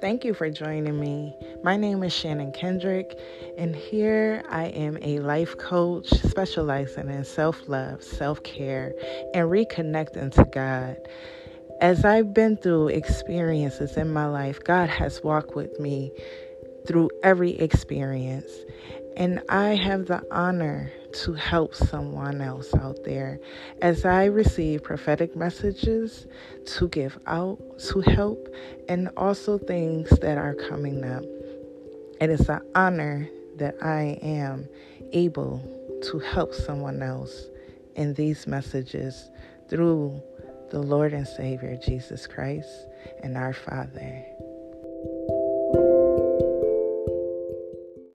Thank you for joining me. My name is Shannon Kendrick, and here I am a life coach specializing in self love, self care, and reconnecting to God. As I've been through experiences in my life, God has walked with me through every experience. And I have the honor to help someone else out there as I receive prophetic messages to give out, to help, and also things that are coming up. It is an honor that I am able to help someone else in these messages through the Lord and Savior Jesus Christ and our Father.